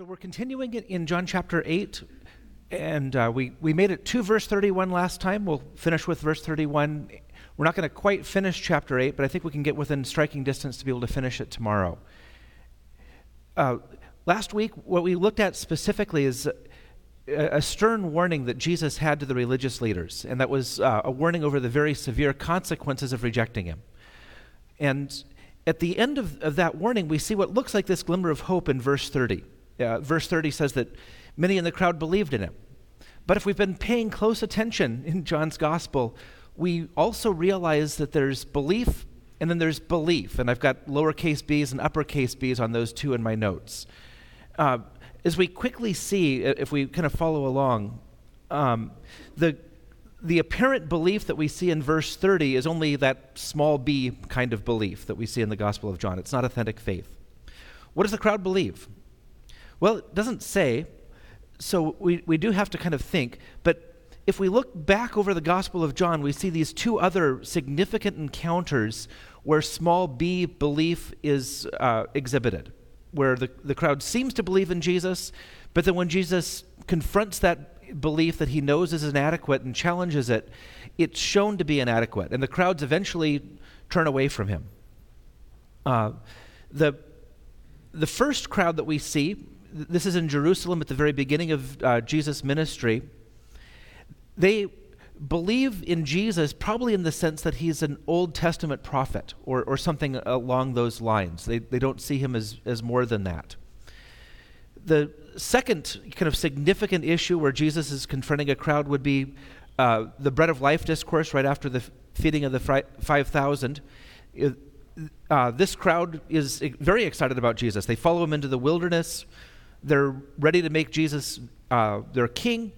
So we're continuing in John chapter 8, and uh, we, we made it to verse 31 last time. We'll finish with verse 31. We're not going to quite finish chapter 8, but I think we can get within striking distance to be able to finish it tomorrow. Uh, last week, what we looked at specifically is a, a, stern warning that Jesus had to the religious leaders, and that was uh, a warning over the very severe consequences of rejecting him. And at the end of, of that warning, we see what looks like this glimmer of hope in verse 30 uh, verse 30 says that many in the crowd believed in him. But if we've been paying close attention in John's gospel, we also realize that there's belief and then there's belief. And I've got lowercase b's and uppercase b's on those two in my notes. Uh, as we quickly see, if we kind of follow along, um, the, the apparent belief that we see in verse 30 is only that small b kind of belief that we see in the Gospel of John. It's not authentic faith. What does the crowd believe? Well, it doesn't say, so we, we do have to kind of think. But if we look back over the Gospel of John, we see these two other significant encounters where small b belief is uh, exhibited, where the, the crowd seems to believe in Jesus, but then when Jesus confronts that belief that he knows is inadequate and challenges it, it's shown to be inadequate, and the crowds eventually turn away from him. Uh, the, the first crowd that we see this is in Jerusalem at the very beginning of uh, Jesus' ministry. They believe in Jesus probably in the sense that he's an Old Testament prophet or, or something along those lines. They, they don't see him as, as more than that. The second kind of significant issue where Jesus is confronting a crowd would be uh, the bread of life discourse right after the feeding of the 5,000. Uh, this crowd is very excited about Jesus. They follow him into the wilderness. They're ready to make Jesus uh, their king.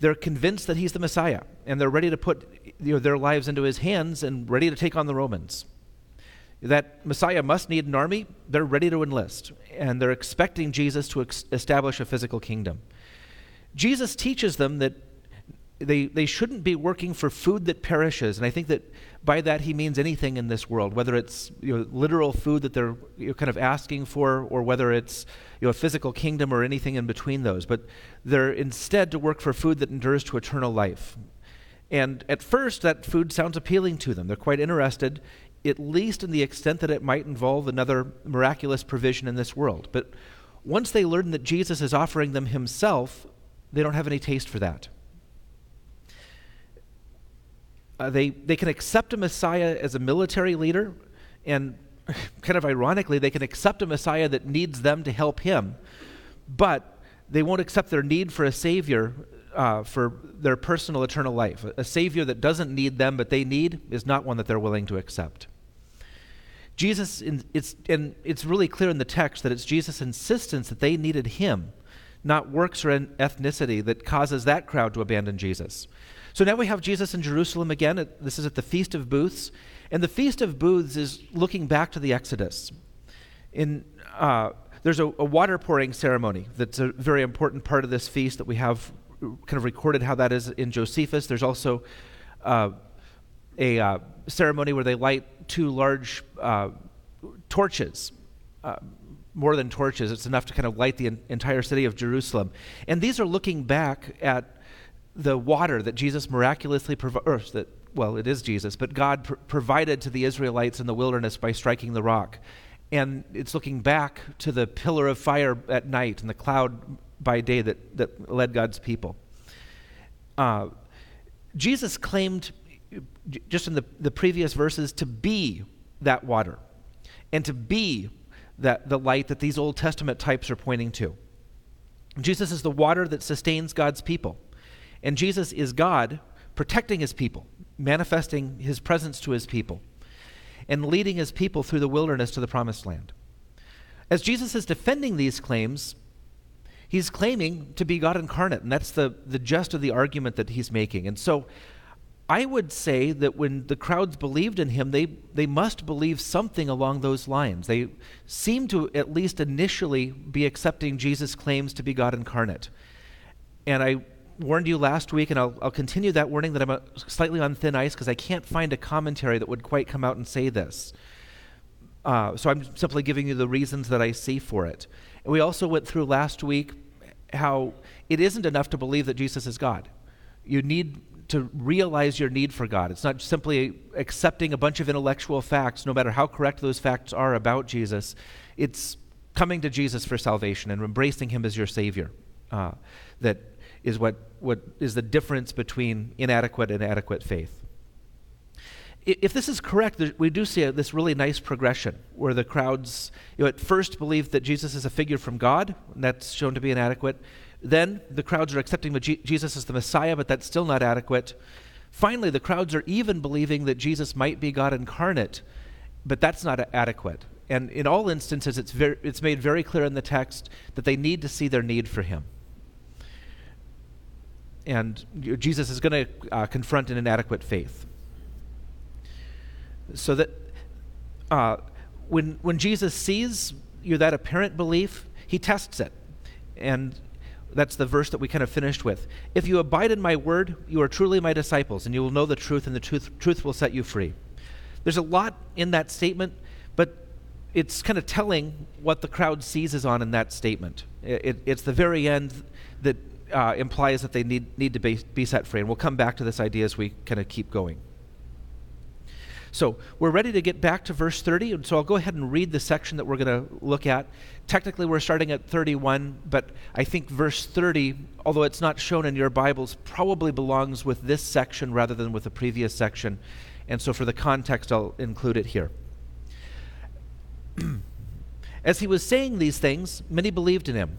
They're convinced that he's the Messiah, and they're ready to put you know, their lives into his hands and ready to take on the Romans. That Messiah must need an army, they're ready to enlist, and they're expecting Jesus to ex- establish a physical kingdom. Jesus teaches them that they, they shouldn't be working for food that perishes. And I think that by that he means anything in this world, whether it's you know, literal food that they're you know, kind of asking for, or whether it's you know, a physical kingdom or anything in between those. But they're instead to work for food that endures to eternal life. And at first, that food sounds appealing to them. They're quite interested, at least in the extent that it might involve another miraculous provision in this world. But once they learn that Jesus is offering them himself, they don't have any taste for that. Uh, they, they can accept a Messiah as a military leader, and kind of ironically, they can accept a Messiah that needs them to help him, but they won't accept their need for a Savior uh, for their personal eternal life. A Savior that doesn't need them, but they need, is not one that they're willing to accept. Jesus, in, it's, and it's really clear in the text that it's Jesus' insistence that they needed him, not works or ethnicity, that causes that crowd to abandon Jesus. So now we have Jesus in Jerusalem again. This is at the Feast of Booths. And the Feast of Booths is looking back to the Exodus. In, uh, there's a, a, water pouring ceremony that's a very important part of this feast that we have kind of recorded how that is in Josephus. There's also uh, a uh, ceremony where they light two large uh, torches. Uh, more than torches, it's enough to kind of light the entire city of Jerusalem. And these are looking back at the water that Jesus miraculously provided, that, well, it is Jesus, but God pr- provided to the Israelites in the wilderness by striking the rock. And it's looking back to the pillar of fire at night and the cloud by day that, that led God's people. Uh, Jesus claimed, just in the, the previous verses, to be that water and to be that, the light that these Old Testament types are pointing to. Jesus is the water that sustains God's people. And Jesus is God protecting his people, manifesting his presence to his people, and leading his people through the wilderness to the promised land. As Jesus is defending these claims, he's claiming to be God incarnate, and that's the, the gist of the argument that he's making. And so I would say that when the crowds believed in him, they, they must believe something along those lines. They seem to, at least initially, be accepting Jesus' claims to be God incarnate. And I warned you last week, and I'll, I'll continue that warning that I'm a, slightly on thin ice because I can't find a commentary that would quite come out and say this. Uh, so I'm simply giving you the reasons that I see for it. And we also went through last week how it isn't enough to believe that Jesus is God. You need to realize your need for God. It's not simply accepting a bunch of intellectual facts, no matter how correct those facts are about Jesus. It's coming to Jesus for salvation and embracing Him as your Savior. Uh, that is what, what is the difference between inadequate and adequate faith. If this is correct, we do see this really nice progression where the crowds you know, at first believe that Jesus is a figure from God, and that's shown to be inadequate. Then the crowds are accepting that Jesus is the Messiah, but that's still not adequate. Finally, the crowds are even believing that Jesus might be God incarnate, but that's not adequate. And in all instances, it's, very, it's made very clear in the text that they need to see their need for him and Jesus is going to uh, confront an inadequate faith. So that uh, when, when Jesus sees you that apparent belief, he tests it. And that's the verse that we kind of finished with. If you abide in my word, you are truly my disciples, and you will know the truth, and the truth, truth will set you free. There's a lot in that statement, but it's kind of telling what the crowd seizes on in that statement. It, it, it's the very end that uh, implies that they need, need to be, be set free. And we'll come back to this idea as we kind of keep going. So we're ready to get back to verse 30, and so I'll go ahead and read the section that we're going to look at. Technically, we're starting at 31, but I think verse 30, although it's not shown in your Bibles, probably belongs with this section rather than with the previous section. And so for the context, I'll include it here. As he was saying these things, many believed in him.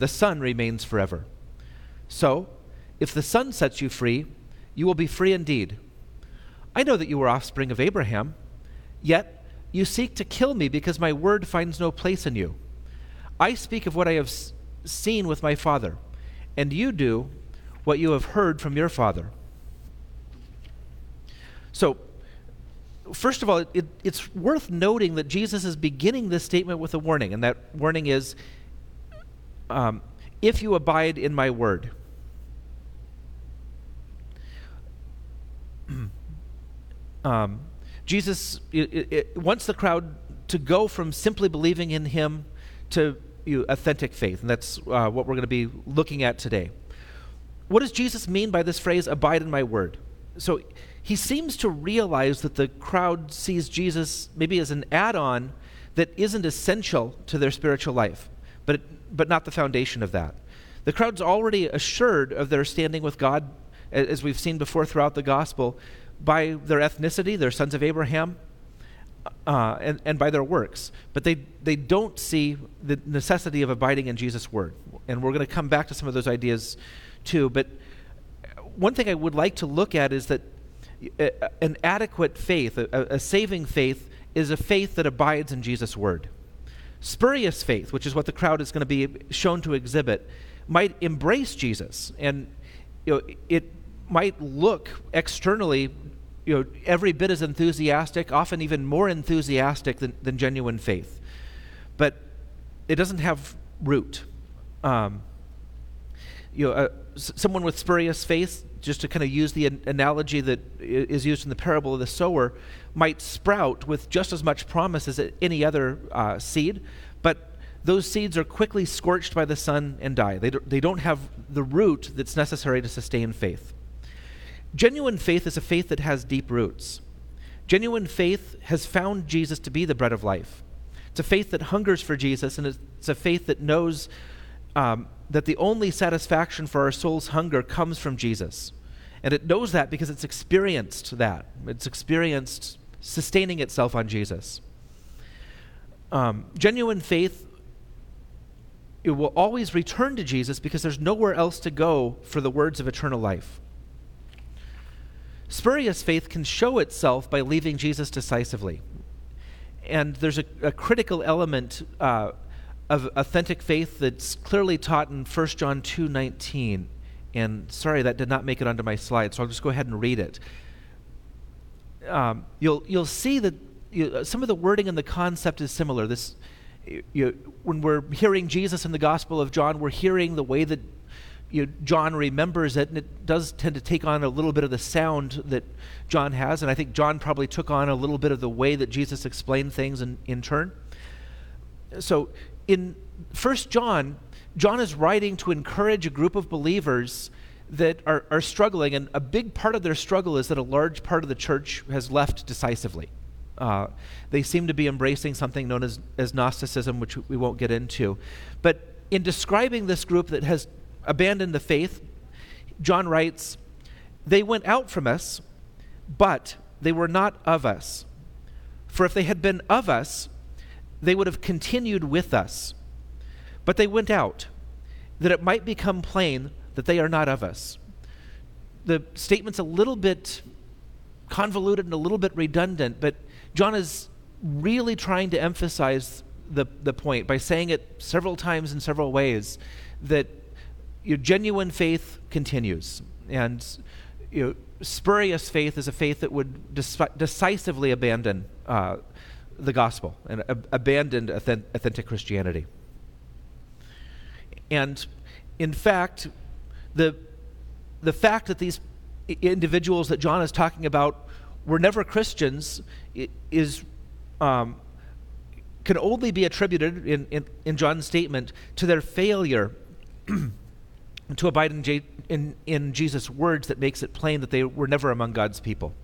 the Son remains forever. So, if the Son sets you free, you will be free indeed. I know that you are offspring of Abraham, yet you seek to kill me because my word finds no place in you. I speak of what I have seen with my Father, and you do what you have heard from your Father. So, first of all, it, it's worth noting that Jesus is beginning this statement with a warning, and that warning is um, if you abide in my word. um, Jesus it, it, wants the crowd to go from simply believing in him to you authentic faith, and that's uh, what we're going to be looking at today. What does Jesus mean by this phrase, abide in my word? So he seems to realize that the crowd sees Jesus maybe as an add on that isn't essential to their spiritual life, but it, but not the foundation of that. The crowd's already assured of their standing with God, as we've seen before throughout the gospel, by their ethnicity, they're sons of Abraham, uh, and, and by their works. But they, they don't see the necessity of abiding in Jesus' word. And we're going to come back to some of those ideas too. But one thing I would like to look at is that uh, an adequate faith, a, a saving faith, is a faith that abides in Jesus' word. Spurious faith, which is what the crowd is going to be shown to exhibit, might embrace Jesus, and you know, it might look externally you know, every bit as enthusiastic, often even more enthusiastic than, than genuine faith. But it doesn't have root. Um, you know, uh, s- someone with spurious faith, just to kind of use the an- analogy that is used in the parable of the sower, might sprout with just as much promise as any other uh, seed, but those seeds are quickly scorched by the sun and die. They, do, they don't have the root that's necessary to sustain faith. Genuine faith is a faith that has deep roots. Genuine faith has found Jesus to be the bread of life. It's a faith that hungers for Jesus, and it's a faith that knows um, that the only satisfaction for our soul's hunger comes from Jesus. And it knows that because it's experienced that. It's experienced sustaining itself on Jesus. Um, genuine faith it will always return to Jesus because there's nowhere else to go for the words of eternal life. Spurious faith can show itself by leaving Jesus decisively. And there's a, a critical element uh, of authentic faith that's clearly taught in 1 John 2:19. And sorry, that did not make it onto my slide, so I'll just go ahead and read it. Um, you'll you'll see that you, some of the wording and the concept is similar. This, you, when we're hearing Jesus in the Gospel of John, we're hearing the way that you John remembers it, and it does tend to take on a little bit of the sound that John has. And I think John probably took on a little bit of the way that Jesus explained things in, in turn. So in First John, John is writing to encourage a group of believers that are, are struggling, and a big part of their struggle is that a large part of the church has left decisively. Uh, they seem to be embracing something known as, as Gnosticism, which we won't get into. But in describing this group that has abandoned the faith, John writes, They went out from us, but they were not of us. For if they had been of us, they would have continued with us. But they went out, that it might become plain that they are not of us. The statement's a little bit convoluted and a little bit redundant, but John is really trying to emphasize the, the point by saying it several times in several ways that your genuine faith continues. And you know, spurious faith is a faith that would decisively abandon uh, the gospel and ab- authentic Christianity. And in fact, the, the fact that these individuals that John is talking about were never Christians is um, can only be attributed in, in, in, John's statement to their failure to abide in, J- in, in Jesus' words that makes it plain that they were never among God's people.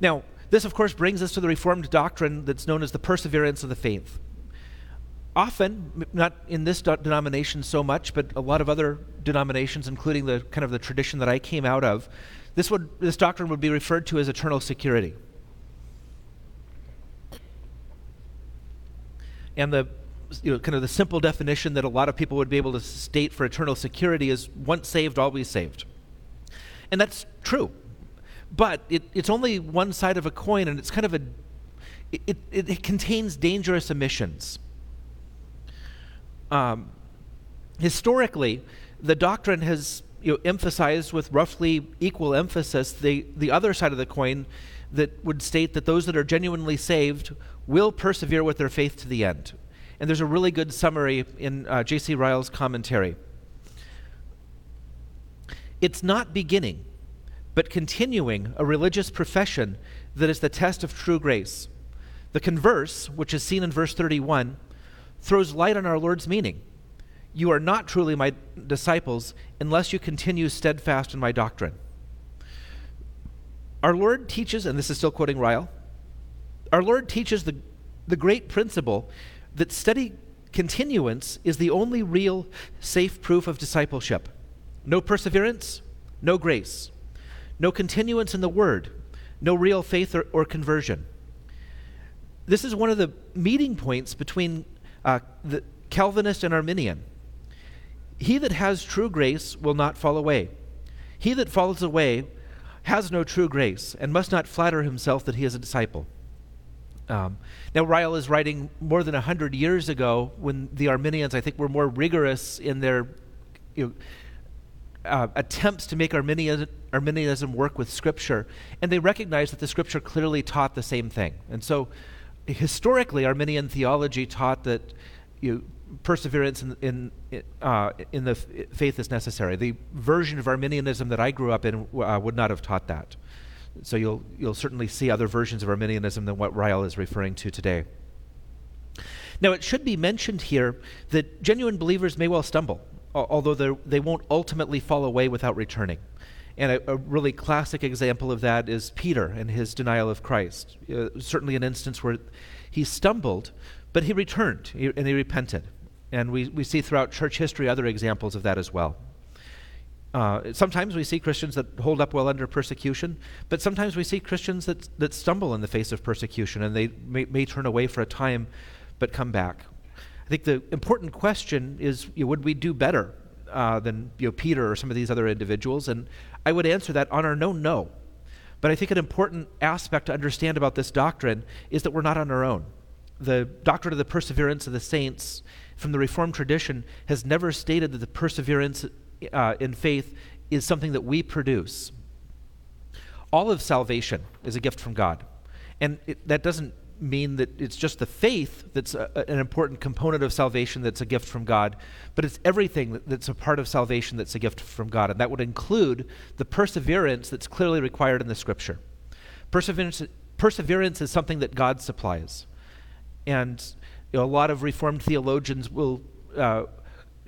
Now, this, of course, brings us to the Reformed doctrine that's known as the perseverance of the faith. Often, not in this denomination so much, but a lot of other denominations, including the kind of the tradition that I came out of, this, would, this doctrine would be referred to as eternal security. And the you know, kind of the simple definition that a lot of people would be able to state for eternal security is once saved, always saved. And that's true. But it, it's only one side of a coin, and it's kind of a, it, it, it contains dangerous omissions. Um, historically, the doctrine has you know, emphasized with roughly equal emphasis the, the other side of the coin that would state that those that are genuinely saved will persevere with their faith to the end. And there's a really good summary in uh, J.C. Ryle's commentary. It's not beginning, but continuing a religious profession that is the test of true grace. The converse, which is seen in verse 31, throws light on our Lord's meaning. You are not truly my disciples unless you continue steadfast in my doctrine. Our Lord teaches, and this is still quoting Ryle, our Lord teaches the, the great principle that steady continuance is the only real safe proof of discipleship. No perseverance, no grace. No continuance in the word, no real faith or, or conversion. This is one of the meeting points between uh, the Calvinist and Arminian. He that has true grace will not fall away. He that falls away has no true grace and must not flatter himself that he is a disciple. Um, now, Ryle is writing more than 100 years ago when the Arminians, I think, were more rigorous in their you know, uh, attempts to make Arminianism, Arminianism work with Scripture, and they recognized that the Scripture clearly taught the same thing. And so, historically, Arminian theology taught that you know, perseverance in, in, uh, in the faith is necessary. The version of Arminianism that I grew up in uh, would not have taught that. So you'll, you'll certainly see other versions of Arminianism than what Ryle is referring to today. Now, it should be mentioned here that genuine believers may well stumble, although they won't ultimately fall away without returning. And a, a, really classic example of that is Peter and his denial of Christ. Uh, certainly, an instance where he stumbled, but he returned and he repented. And we, we see throughout church history other examples of that as well. Uh, sometimes we see Christians that hold up well under persecution, but sometimes we see Christians that, that stumble in the face of persecution and they may, may turn away for a time but come back. I think the important question is you know, would we do better uh, than you know, Peter or some of these other individuals? And I would answer that on our no, no. But I think an important aspect to understand about this doctrine is that we're not on our own the doctrine of the perseverance of the saints from the Reformed tradition has never stated that the perseverance uh, in faith is something that we produce. All of salvation is a gift from God. And it, that doesn't mean that it's just the faith that's a, an important component of salvation that's a gift from God, but it's everything that's a part of salvation that's a gift from God. And that would include the perseverance that's clearly required in the scripture. Perseverance, perseverance is something that God supplies. And you know, a lot of Reformed theologians will uh,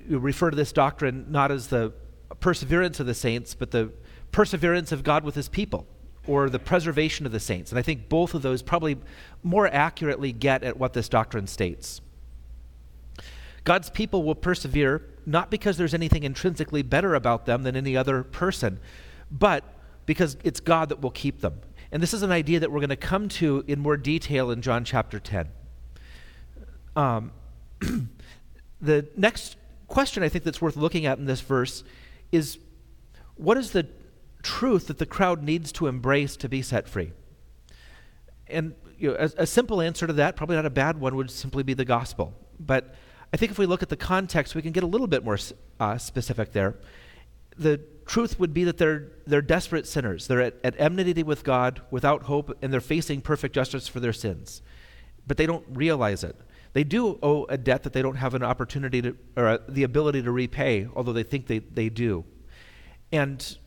refer to this doctrine not as the perseverance of the saints, but the perseverance of God with his people or the preservation of the saints. And I think both of those probably more accurately get at what this doctrine states. God's people will persevere not because there's anything intrinsically better about them than any other person, but because it's God that will keep them. And this is an idea that we're going to come to in more detail in John chapter 10. Um, the next question I think that's worth looking at in this verse is what is the truth that the crowd needs to embrace to be set free? And you know, a, a simple answer to that, probably not a bad one, would simply be the gospel. But I think if we look at the context, we can get a little bit more uh, specific there. The truth would be that they're, they're desperate sinners. They're at, at enmity with God, without hope, and they're facing perfect justice for their sins. But they don't realize it. They do owe a debt that they don't have an opportunity to, or uh, the ability to repay, although they think they, they do. And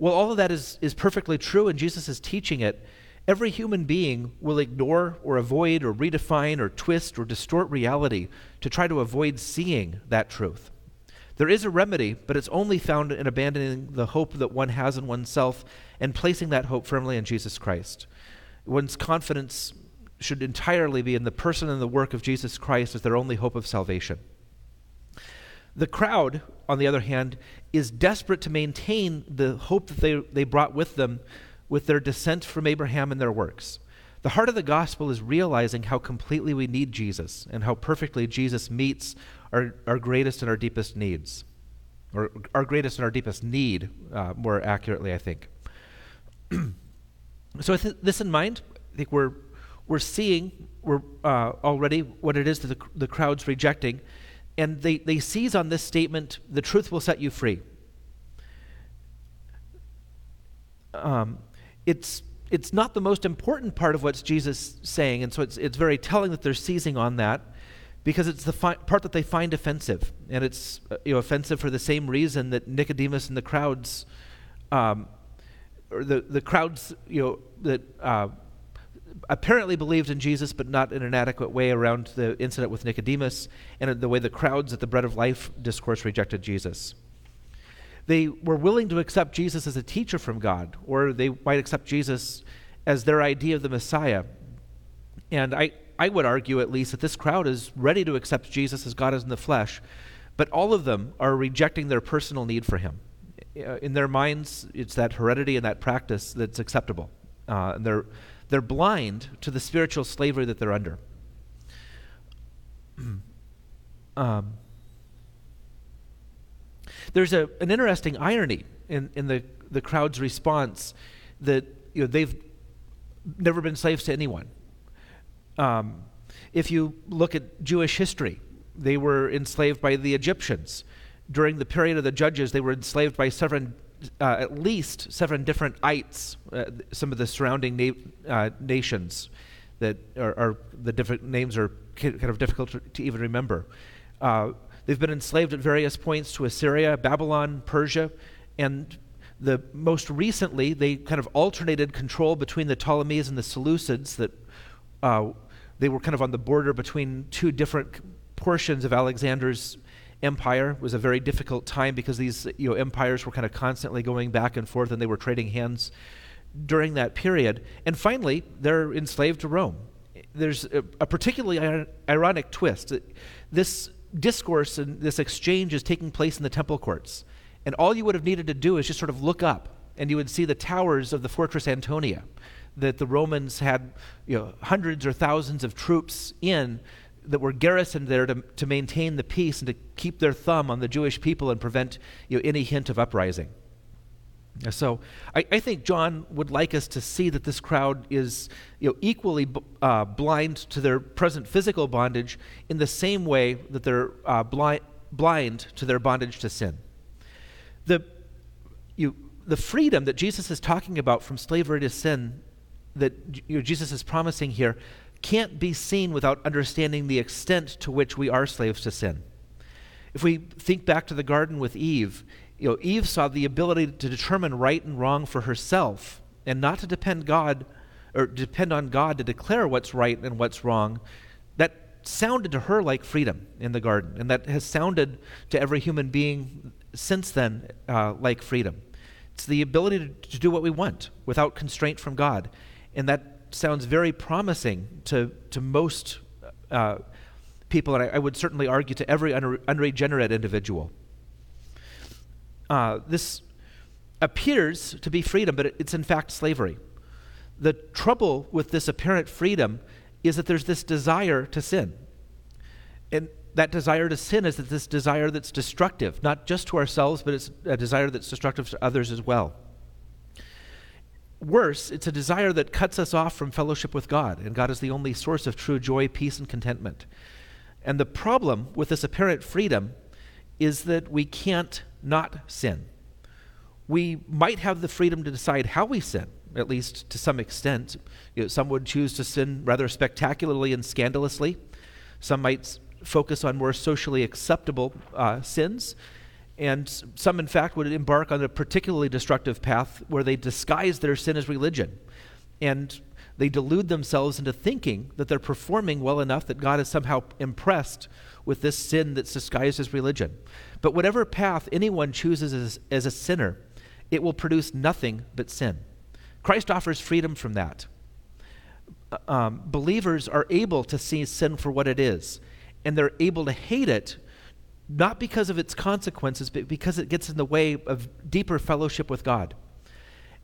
well, all of that is, is perfectly true, and Jesus is teaching it. Every human being will ignore or avoid or redefine or twist or distort reality to try to avoid seeing that truth. There is a remedy, but it's only found in abandoning the hope that one has in oneself and placing that hope firmly in Jesus Christ. One's confidence should entirely be in the person and the work of Jesus Christ as their only hope of salvation. The crowd, on the other hand, is desperate to maintain the hope that they, they brought with them with their descent from Abraham and their works. The heart of the gospel is realizing how completely we need Jesus and how perfectly Jesus meets our, our greatest and our deepest needs. Or our greatest and our deepest need, uh, more accurately, I think. so, with this in mind, I think we're, we're seeing we're, uh, already what it is that the, the crowd's rejecting and they, they seize on this statement the truth will set you free. Um, it's, it's not the most important part of what's Jesus saying, and so it's, it's very telling that they're seizing on that because it's the fi- part that they find offensive. And it's uh, you know, offensive for the same reason that Nicodemus and the crowds, um, or the, the crowds you know, that uh, apparently believed in Jesus, but not in an adequate way around the incident with Nicodemus and the way the crowds at the Bread of Life discourse rejected Jesus. They were willing to accept Jesus as a teacher from God, or they might accept Jesus as their idea of the Messiah. And I, I would argue, at least, that this crowd is ready to accept Jesus as God is in the flesh, but all of them are rejecting their personal need for him. Uh, in their minds, it's that heredity and that practice that's acceptable. Uh, and they're they're blind to the spiritual slavery that they're under. um, there's a, an interesting irony in, in the, the crowd's response that you know, they've never been slaves to anyone. Um, if you look at Jewish history, they were enslaved by the Egyptians. During the period of the judges, they were enslaved by seven uh, at least seven different ites, uh, some of the surrounding na- uh, nations that are, are, the different names are kind of difficult to, to even remember. Uh, they've been enslaved at various points to Assyria, Babylon, Persia, and the most recently they kind of alternated control between the Ptolemies and the Seleucids. That uh, they were kind of on the border between two different portions of Alexander's empire was a very difficult time because these you know, empires were kind of constantly going back and forth and they were trading hands during that period. And finally, they're enslaved to Rome. There's a, a particularly ironic twist. This discourse and this exchange is taking place in the temple courts. And all you would have needed to do is just sort of look up, and you would see the towers of the fortress Antonia that the Romans had you know, hundreds or thousands of troops in that were garrisoned there to, to maintain the peace and to keep their thumb on the Jewish people and prevent you know, any hint of uprising. So I, I, think John would like us to see that this crowd is you know, equally uh, blind to their present physical bondage in the same way that they're uh, blind, blind to their bondage to sin. The, you, the freedom that Jesus is talking about from slavery to sin that you know, Jesus is promising here can't be seen without understanding the extent to which we are slaves to sin. If we think back to the garden with Eve, you know, Eve saw the ability to determine right and wrong for herself and not to depend God or depend on God to declare what's right and what's wrong. That sounded to her like freedom in the garden, and that has sounded to every human being since then uh, like freedom. It's the ability to, to, do what we want without constraint from God, and that sounds very promising to to most uh, people, and I, I, would certainly argue to every unregenerate individual. Uh, this appears to be freedom, but it's in fact slavery. The trouble with this apparent freedom is that there's this desire to sin. And that desire to sin is that this desire that's destructive, not just to ourselves, but it's a desire that's destructive to others as well. Worse, it's a desire that cuts us off from fellowship with God, and God is the only source of true joy, peace, and contentment. And the problem with this apparent freedom is that we can't not sin. We might have the freedom to decide how we sin, at least to some extent. You know, some would choose to sin rather spectacularly and scandalously. Some might focus on more socially acceptable uh, sins. And some, in fact, would embark on a particularly destructive path where they disguise their sin as religion. And they delude themselves into thinking that they're performing well enough that God is somehow impressed with this sin that's disguised as religion. But whatever path anyone chooses as, as a sinner, it will produce nothing but sin. Christ offers freedom from that. Uh, um, believers are able to see sin for what it is, and they're able to hate it not because of its consequences, but because it gets in the way of deeper fellowship with God.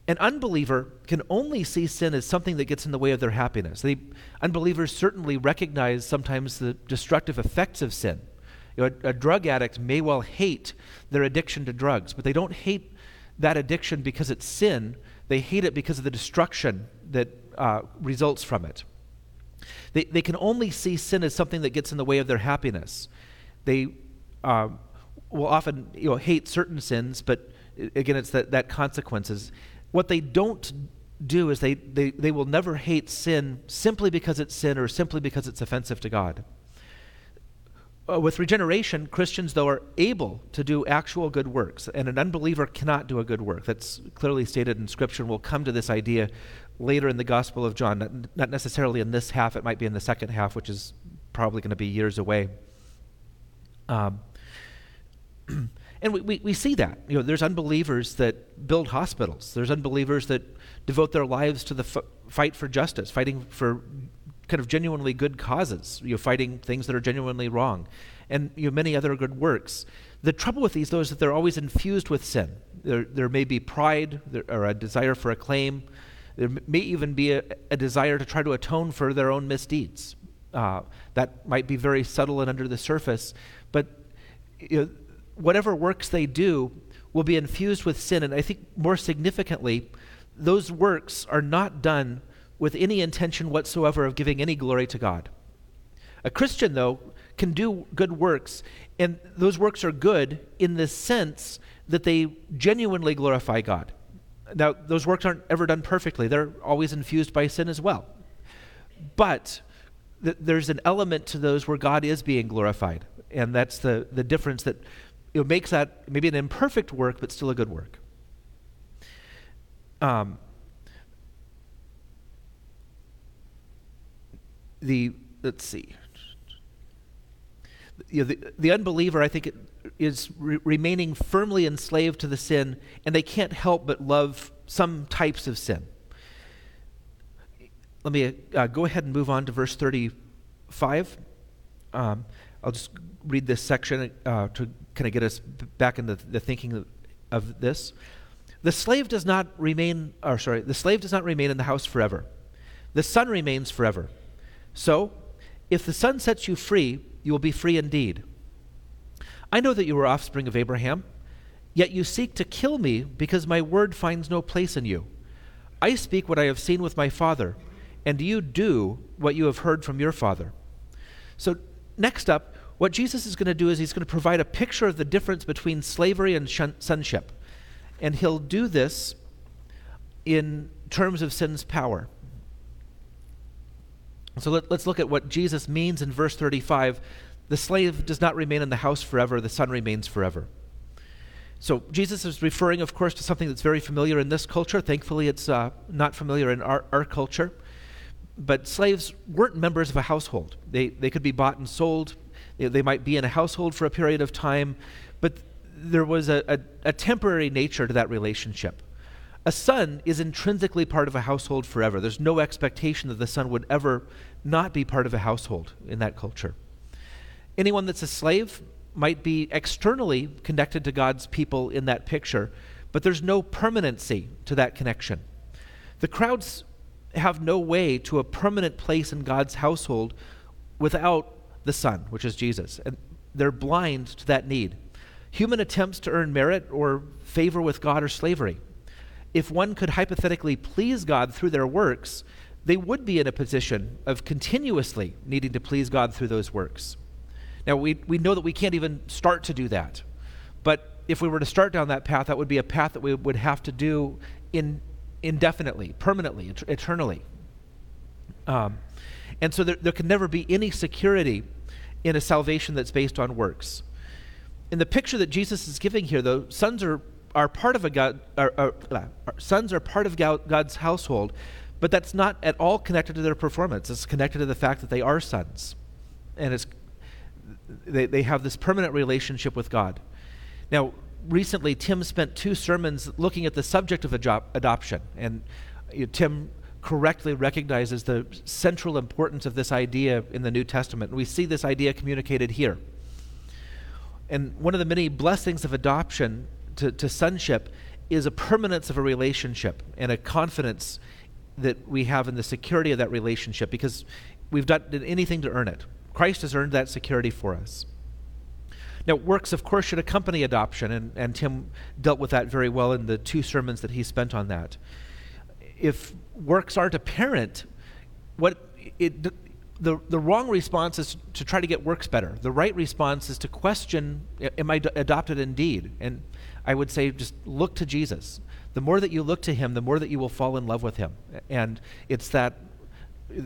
An unbeliever can only see sin as something that gets in the way of their happiness. Unbelievers certainly recognize sometimes the destructive effects of sin. You know, a, a, drug addict may well hate their addiction to drugs, but they don't hate that addiction because it's sin. They hate it because of the destruction that uh, results from it. They, they can only see sin as something that gets in the way of their happiness. They uh, will often you know, hate certain sins, but again, it's that, that consequences. What they don't do is they, they, they will never hate sin simply because it's sin or simply because it's offensive to God. Uh, with regeneration, Christians, though, are able to do actual good works, and an unbeliever cannot do a good work. That's clearly stated in Scripture, and we'll come to this idea later in the Gospel of John. Not, not necessarily in this half, it might be in the second half, which is probably going to be years away. Um, and we, we, we, see that. You know, there's unbelievers that build hospitals. There's unbelievers that devote their lives to the f- fight for justice, fighting for kind of genuinely good causes, you know, fighting things that are genuinely wrong, and you know, many other good works. The trouble with these, though, is that they're always infused with sin. There, there may be pride there, or a desire for acclaim. There may even be a, a desire to try to atone for their own misdeeds. Uh, that might be very subtle and under the surface, but you know, whatever works they do will be infused with sin. And I think more significantly, those works are not done with any intention whatsoever of giving any glory to God. A Christian, though, can do good works, and those works are good in the sense that they genuinely glorify God. Now, those works aren't ever done perfectly, they're always infused by sin as well. But th- there's an element to those where God is being glorified, and that's the, the difference that it makes that maybe an imperfect work, but still a good work. Um, the let's see. You know, the, the unbeliever, I think, is re- remaining firmly enslaved to the sin, and they can't help but love some types of sin. Let me uh, go ahead and move on to verse 35. Um, I'll just read this section uh, to kind of get us back into the thinking of, this. The slave does not remain, or sorry, the slave does not remain in the house forever. The son remains forever. So, if the son sets you free, you will be free indeed. I know that you are offspring of Abraham, Yet you seek to kill me because my word finds no place in you. I speak what I have seen with my Father, and you do what you have heard from your Father. So, next up, what Jesus is going to do is he's going to provide a picture of the difference between slavery and sonship. And he'll do this in terms of sin's power. So let, us look at what Jesus means in verse 35. The slave does not remain in the house forever, the son remains forever. So Jesus is referring, of course, to something that's very familiar in this culture. Thankfully, it's uh, not familiar in our, our culture. But slaves weren't members of a household. They, they could be bought and sold. They, might be in a household for a period of time. But there was a, a, a temporary nature to that relationship. A son is intrinsically part of a household forever. There's no expectation that the son would ever not be part of a household in that culture. Anyone that's a slave might be externally connected to God's people in that picture, but there's no permanency to that connection. The crowds have no way to a permanent place in God's household without the Son, which is Jesus. And they're blind to that need. Human attempts to earn merit or favor with God are slavery if one could hypothetically please God through their works, they would be in a position of continuously needing to please God through those works. Now, we, we know that we can't even start to do that. But if we were to start down that path, that would be a path that we would have to do in, indefinitely, permanently, eternally. Um, and so there, there can never be any security in a salvation that's based on works. In the picture that Jesus is giving here, though, sons are are part of a God, are, are, uh, are, sons are part of God's household, but that's not at all connected to their performance. It's connected to the fact that they are sons, and it's they they have this permanent relationship with God. Now, recently, Tim spent two sermons looking at the subject of adoption, and you know, Tim correctly recognizes the central importance of this idea in the New Testament. And we see this idea communicated here. And one of the many blessings of adoption to, to sonship is a permanence of a relationship and a confidence that we have in the security of that relationship because we've done anything to earn it. Christ has earned that security for us. Now, works, of course, should accompany adoption, and, and Tim dealt with that very well in the two sermons that he spent on that. If works aren't apparent, what it, the, the wrong response is to try to get works better. The right response is to question, am I d- adopted indeed? And I would say just look to Jesus. The more that you look to him, the more that you will fall in love with him. And it's that,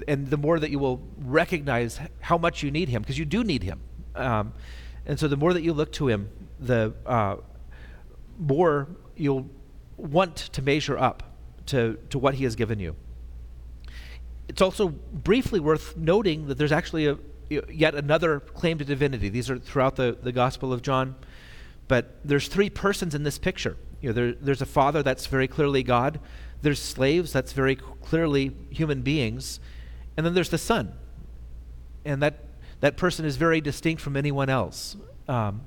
and the more that you will recognize how much you need him, because you do need him. Um, and so the more that you look to him, the uh, more you'll want to measure up to, to what he has given you. It's also briefly worth noting that there's actually a, yet another claim to divinity. These are throughout the, the Gospel of John. But there's three persons in this picture. You know, there, there's a father that's very clearly God. There's slaves that's very clearly human beings, and then there's the son, and that that person is very distinct from anyone else. Um,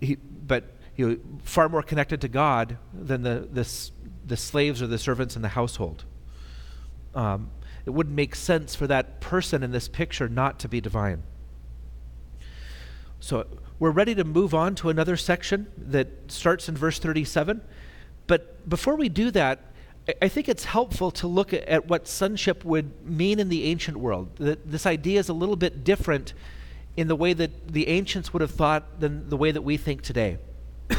he, but you know, far more connected to God than the the, the slaves or the servants in the household. Um, it wouldn't make sense for that person in this picture not to be divine. So we're ready to move on to another section that starts in verse 37. But before we do that, I think it's helpful to look at what sonship would mean in the ancient world. This idea is a little bit different in the way that the ancients would have thought than the way that we think today.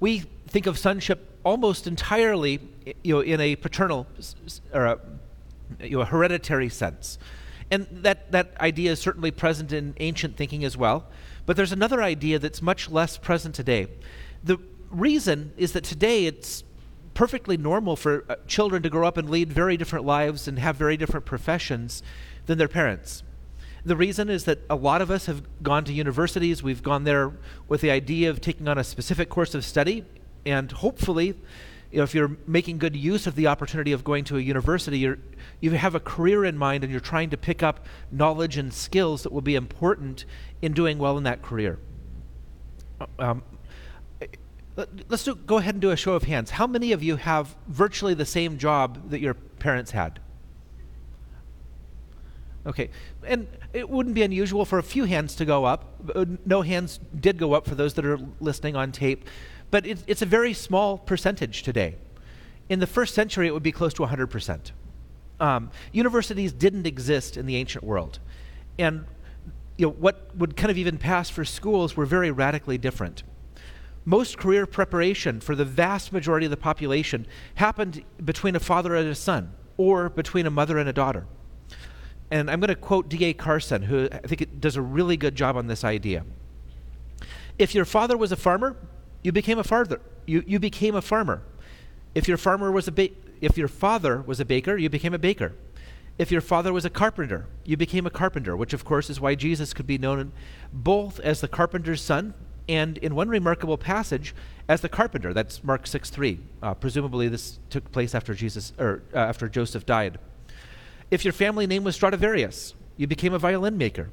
we think of sonship almost entirely you know, in a paternal or a you know, hereditary sense. And that, that idea is certainly present in ancient thinking as well. But there's another idea that's much less present today. The reason is that today it's perfectly normal for uh, children to grow up and lead very different lives and have very different professions than their parents. The reason is that a lot of us have gone to universities. We've gone there with the idea of taking on a specific course of study, and hopefully, you know, if you're making good use of the opportunity of going to a university, you're you have a career in mind and you're trying to pick up knowledge and skills that will be important in doing well in that career. Um, let's do, go ahead and do a show of hands. How many of you have virtually the same job that your parents had? Okay. And it wouldn't be unusual for a few hands to go up. Uh, no hands did go up for those that are listening on tape. But it, it's a very small percentage today. In the first century, it would be close to 100%. Um, universities didn't exist in the ancient world. And you know, what would kind of even pass for schools were very radically different. Most career preparation for the vast majority of the population happened between a father and a son, or between a mother and a daughter. And I'm going to quote D.A. Carson, who I think does a really good job on this idea. If your father was a farmer, you became a farmer. You, you became a farmer. If your farmer was a ba- if your father was a baker, you became a baker. If your father was a carpenter, you became a carpenter, which of course is why Jesus could be known both as the carpenter's son and in one remarkable passage as the carpenter. That's Mark 6 3. Uh, presumably, this took place after Jesus or uh, after Joseph died. If your family name was Stradivarius, you became a violin maker.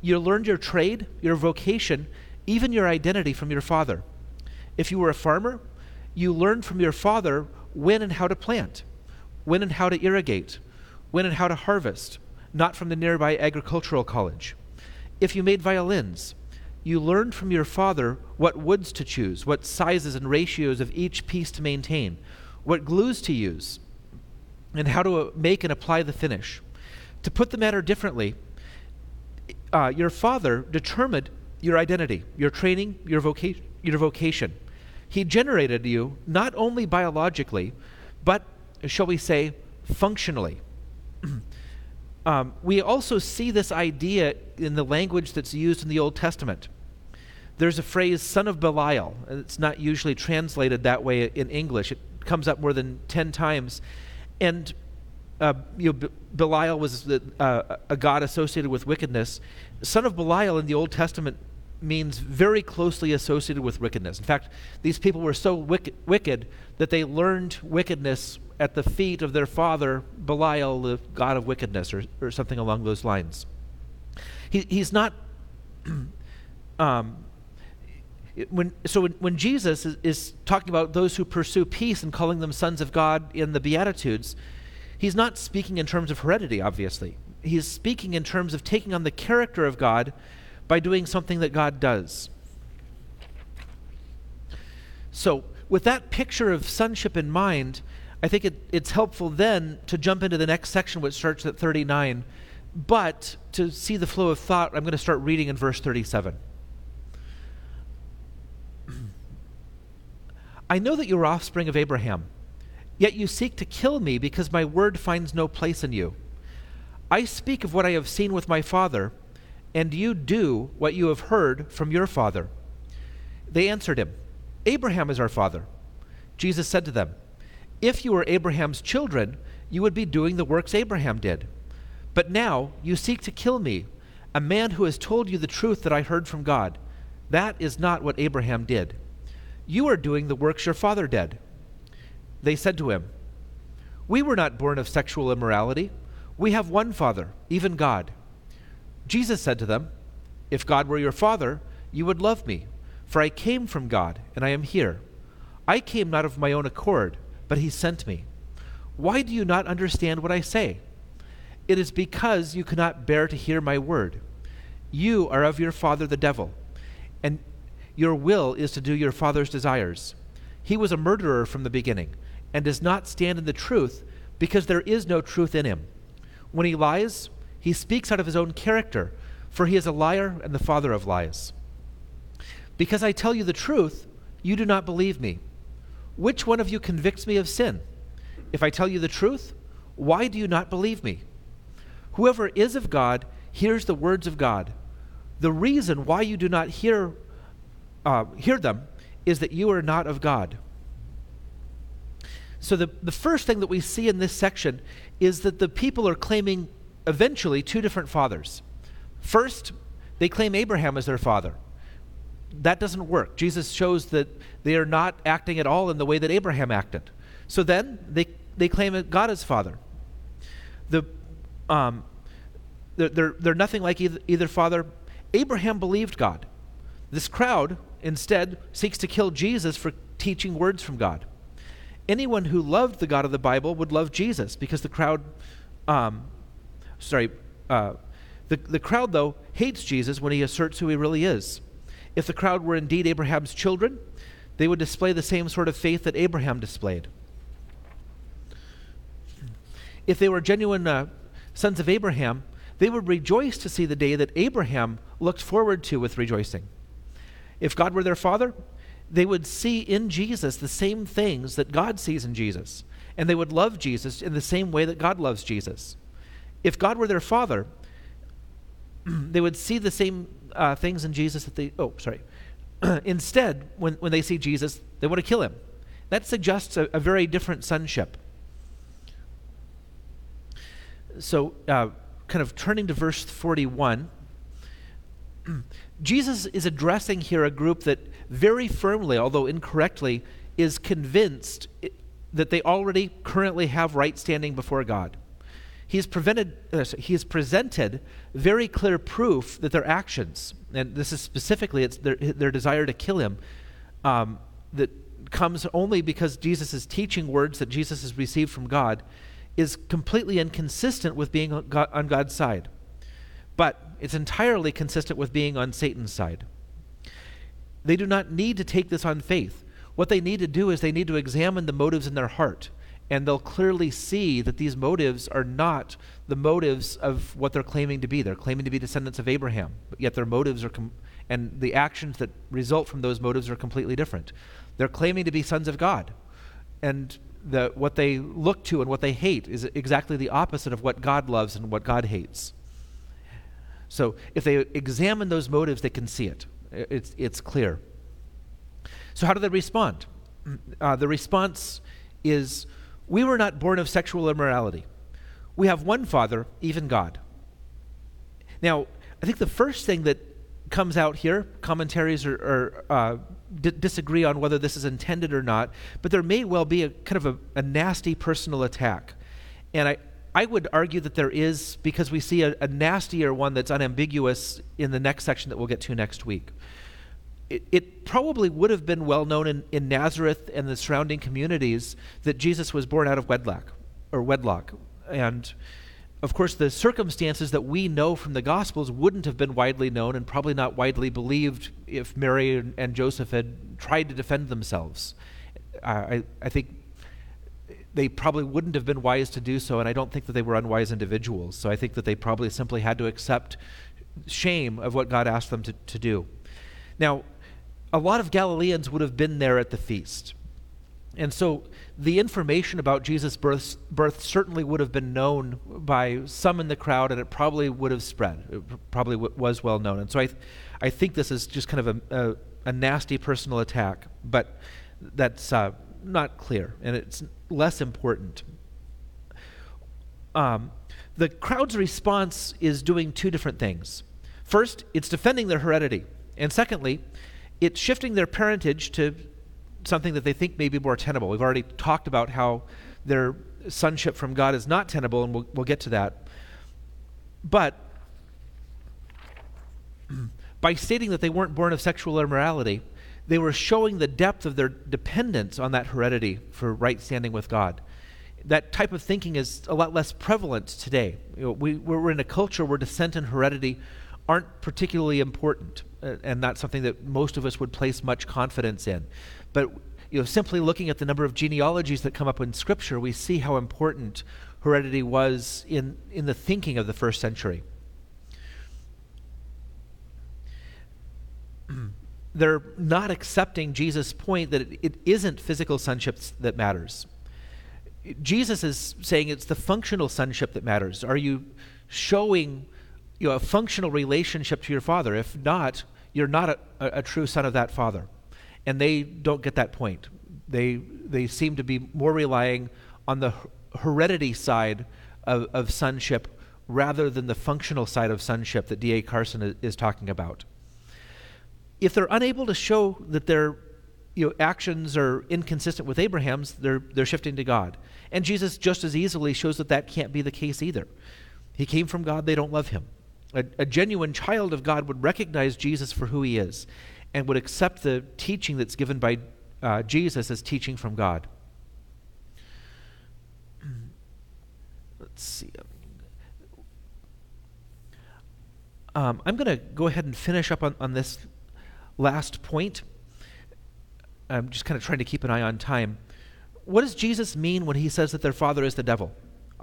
You learned your trade, your vocation, even your identity from your father. If you were a farmer, you learned from your father when and how to plant, when and how to irrigate, when and how to harvest, not from the nearby agricultural college. If you made violins, you learned from your father what woods to choose, what sizes and ratios of each piece to maintain, what glues to use, and how to uh, make and apply the finish. To put the matter differently, uh, your father determined your identity, your training, your, voca- your vocation. He generated you not only biologically, but, shall we say, functionally. um, we also see this idea in the language that's used in the Old Testament. There's a phrase, son of Belial. It's not usually translated that way in English. It comes up more than 10 times. And uh, you know, Belial was the, uh, a god associated with wickedness. Son of Belial in the Old Testament means very closely associated with wickedness. In fact, these people were so wicked, wicked that they learned wickedness at the feet of their father, Belial, the god of wickedness, or, or something along those lines. He, he's not. um, when, so when, when Jesus is, is, talking about those who pursue peace and calling them sons of God in the Beatitudes, he's not speaking in terms of heredity, obviously. He's speaking in terms of taking on the character of God by doing something that God does. So, with that picture of sonship in mind, I think it, it's helpful then to jump into the next section, which starts at 39. But to see the flow of thought, I'm going to start reading in verse 37. I know that you are offspring of Abraham, yet you seek to kill me because my word finds no place in you. I speak of what I have seen with my father, and you do what you have heard from your father. They answered him, Abraham is our father. Jesus said to them, If you were Abraham's children, you would be doing the works Abraham did. But now you seek to kill me, a man who has told you the truth that I heard from God. That is not what Abraham did. You are doing the works your father did. They said to him, We were not born of sexual immorality. We have one Father, even God. Jesus said to them, If God were your Father, you would love me, for I came from God, and I am here. I came not of my own accord, but He sent me. Why do you not understand what I say? It is because you cannot bear to hear my word. You are of your father the devil, and your will is to do your father's desires. He was a murderer from the beginning, and does not stand in the truth, because there is no truth in him. When he lies, he speaks out of his own character, for he is a liar and the father of lies. Because I tell you the truth, you do not believe me. Which one of you convicts me of sin? If I tell you the truth, why do you not believe me? Whoever is of God hears the words of God. The reason why you do not hear uh, hear them is that you are not of God. So, the, the first thing that we see in this section is that the people are claiming eventually two different fathers. First, they claim Abraham as their father. That doesn't work. Jesus shows that they are not acting at all in the way that Abraham acted. So then they, they claim God as father. The, um, they're, they're, they're nothing like either, either father. Abraham believed God. This crowd instead seeks to kill Jesus for teaching words from God. Anyone who loved the God of the Bible would love Jesus because the crowd, um, sorry, uh, the, the crowd, though, hates Jesus when he asserts who he really is. If the crowd were indeed Abraham's children, they would display the same sort of faith that Abraham displayed. If they were genuine uh, sons of Abraham, they would rejoice to see the day that Abraham looked forward to with rejoicing. If God were their father, they would see in Jesus the same things that God sees in Jesus, and they would love Jesus in the same way that God loves Jesus. If God were their father, they would see the same uh, things in Jesus that they, oh, sorry. Instead, when, when they see Jesus, they want to kill him. That suggests a, a very different sonship. So, uh, kind of turning to verse 41, Jesus is addressing here a group that very firmly, although incorrectly, is convinced that they already currently have right standing before God. He's, prevented, uh, he has presented very clear proof that their actions, and this is specifically it's their, their desire to kill him, um, that comes only because Jesus is teaching words that Jesus has received from God, is completely inconsistent with being on God's side. But it's entirely consistent with being on Satan's side. They do not need to take this on faith. What they need to do is they need to examine the motives in their heart and they'll clearly see that these motives are not the motives of what they're claiming to be. They're claiming to be descendants of Abraham, but yet their motives are, com- and the actions that result from those motives are completely different. They're claiming to be sons of God, and the, what they look to and what they hate is exactly the opposite of what God loves and what God hates. So if they examine those motives, they can see it. It's, it's clear. So, how do they respond? Uh, the response is we were not born of sexual immorality. We have one Father, even God. Now, I think the first thing that comes out here, commentaries are, are uh, d- disagree on whether this is intended or not, but there may well be a kind of a, a nasty personal attack. And I, I would argue that there is because we see a, a nastier one that's unambiguous in the next section that we'll get to next week it, it probably would have been well known in, in Nazareth and the surrounding communities that Jesus was born out of wedlock or wedlock. And of course, the circumstances that we know from the Gospels wouldn't have been widely known and probably not widely believed if Mary and, Joseph had tried to defend themselves. I, I think they probably wouldn't have been wise to do so, and I don't think that they were unwise individuals. So I think that they probably simply had to accept shame of what God asked them to, to do. Now, a lot of Galileans would have been there at the feast. And so the information about Jesus' birth, birth certainly would have been known by some in the crowd, and it probably would have spread. It probably w- was well known. And so I, th- I think this is just kind of a, a, a nasty personal attack, but that's uh, not clear, and it's less important. Um, the crowd's response is doing two different things. First, it's defending their heredity. And secondly, it's shifting their parentage to something that they think may be more tenable. We've already talked about how their sonship from God is not tenable, and we'll, we'll get to that. But by stating that they weren't born of sexual immorality, they were showing the depth of their dependence on that heredity for right standing with God. That type of thinking is a lot less prevalent today. You know, we, we're in a culture where descent and heredity aren't particularly important uh, and not something that most of us would place much confidence in. But you know, simply looking at the number of genealogies that come up in Scripture, we see how important heredity was in, in the thinking of the first century. They're not accepting Jesus' point that it, it isn't physical sonship that matters. Jesus is saying it's the functional sonship that matters. Are you showing you know, a functional relationship to your father? If not, you're not a, a, true son of that father. And they don't get that point. They, they seem to be more relying on the heredity side of, of sonship rather than the functional side of sonship that D.A. Carson is, is talking about. If they're unable to show that their you know, actions are inconsistent with Abraham's, they're, they're shifting to God. And Jesus just as easily shows that that can't be the case either. He came from God, they don't love him. A, a genuine child of God would recognize Jesus for who he is and would accept the teaching that's given by uh, Jesus as teaching from God. Let's see. um, I'm going to go ahead and finish up on, on this last point. I'm just kind of trying to keep an eye on time. What does Jesus mean when he says that their father is the devil?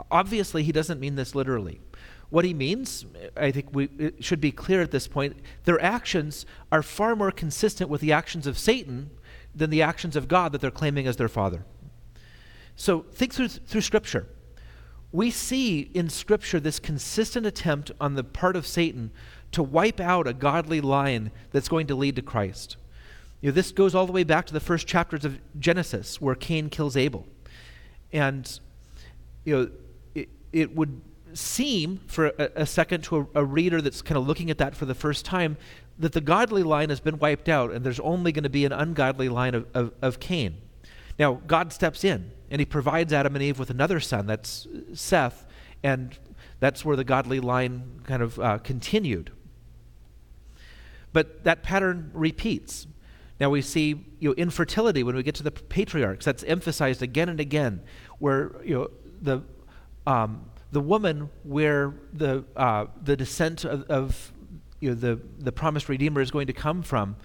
Obviously, he doesn't mean this literally. What he means, I think we, it should be clear at this point, their actions are far more consistent with the actions of Satan than the actions of God that they're claiming as their father. So think through, through Scripture. We see in Scripture this consistent attempt on the part of Satan to wipe out a godly line that's going to lead to Christ. You know, this goes all the way back to the first chapters of Genesis, where Cain kills Abel. And you know, it, it would seem for a, a second to a, a reader that's kind of looking at that for the first time that the godly line has been wiped out and there's only going to be an ungodly line of, of, of Cain. Now, God steps in and he provides Adam and Eve with another son, that's Seth, and that's where the godly line kind of uh, continued. But that pattern repeats. Now we see you know, infertility when we get to the patriarchs. That's emphasized again and again, where you know, the, um, the woman where the, uh, the descent of, of you know, the, the promised Redeemer is going to come from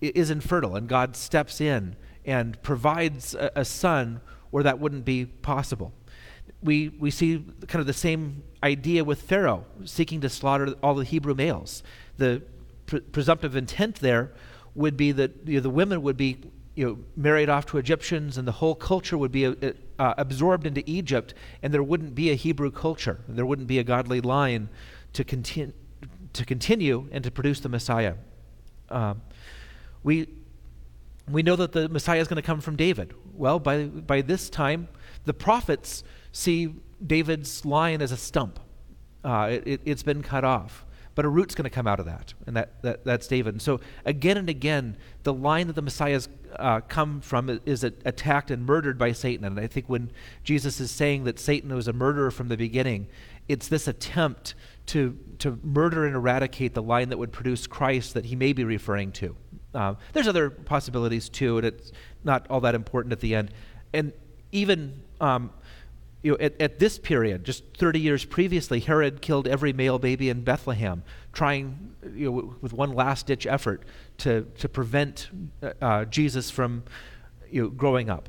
is infertile, and God steps in and provides a, a son where that wouldn't be possible. We, we see kind of the same idea with Pharaoh seeking to slaughter all the Hebrew males. The pre- presumptive intent there would be that you know, the women would be you know, married off to Egyptians, and the whole culture would be uh, uh, absorbed into Egypt, and there wouldn't be a Hebrew culture. There wouldn't be a godly line to, conti- to continue and to produce the Messiah. Um, we, we know that the Messiah is going to come from David. Well, by, by this time, the prophets see David's line as a stump. Uh, it, has been cut off. But a root's going to come out of that, and that, that, that's David. And so, again and again, the line that the Messiah's uh, come from is attacked and murdered by Satan. And I think when Jesus is saying that Satan was a murderer from the beginning, it's this attempt to, to murder and eradicate the line that would produce Christ that he may be referring to. Uh, there's other possibilities too, and it's not all that important at the end. And even um, you know, at, at, this period, just 30 years previously, Herod killed every male baby in Bethlehem, trying you know, w- with one last ditch effort to, to prevent uh, uh, Jesus from you know, growing up.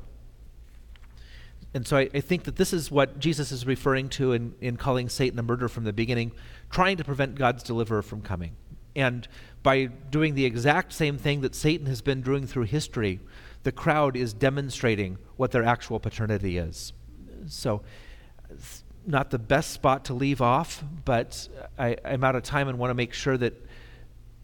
And so I, I, think that this is what Jesus is referring to in, in calling Satan a murderer from the beginning, trying to prevent God's deliverer from coming. And by doing the exact same thing that Satan has been doing through history, the crowd is demonstrating what their actual paternity is. So, not the best spot to leave off, but I, am out of time and want to make sure that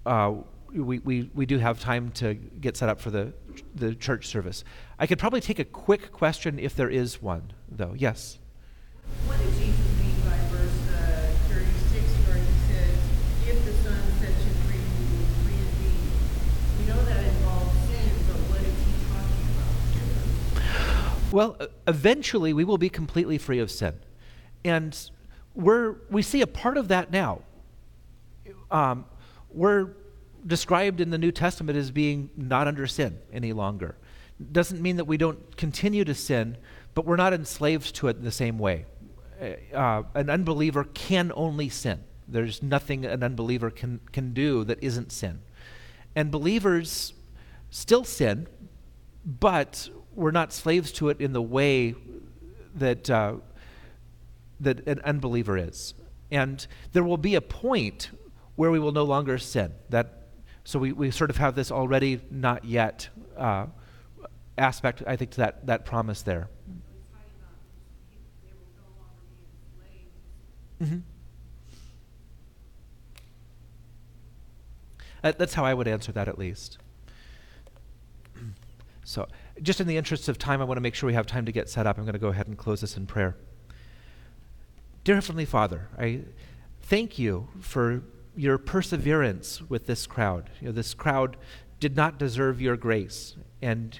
uh, we, we, we do have time to get set up for the, the church service. I could probably take a quick question if there is one, though. Yes? What did Jesus mean by verse uh, 36 where he said, If the Son sets you free, you will be free indeed? We know that involves sin, but what is he talking about? Well, eventually we will be completely free of sin. And we're, we see a part of that now. Um, we're described in the New Testament as being not under sin any longer. Doesn't mean that we don't continue to sin, but we're not enslaved to it in the same way. Uh, an unbeliever can only sin. There's nothing an unbeliever can, can do that isn't sin. And believers still sin, but we're not slaves to it in the way that, uh, that an unbeliever is. And there will be a point where we will no longer sin. That so we, we sort of have this already not yet uh, aspect, I think, to that, that promise there. Mm-hmm. That's how I would answer that, at least. so, just in the interest of time, I want to make sure we have time to get set up. I'm going to go ahead and close this in prayer. Dear Heavenly Father, I thank you for your perseverance with this crowd. You know, this crowd did not deserve your grace, and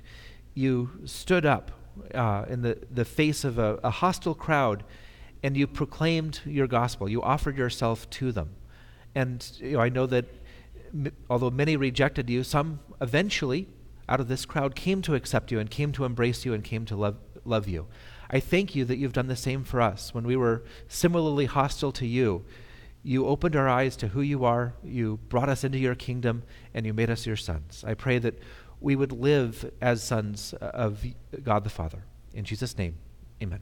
you stood up uh, in the, the face of a, a hostile crowd and you proclaimed your gospel. You offered yourself to them. And you know, I know that m- although many rejected you, some eventually out of this crowd came to accept you and came to embrace you and came to love, love you. I thank you that you've done the same for us. When we were similarly hostile to you, you opened our eyes to who you are, you brought us into your kingdom, and you made us your sons. I pray that we would live as sons of God the Father. In Jesus' name, amen.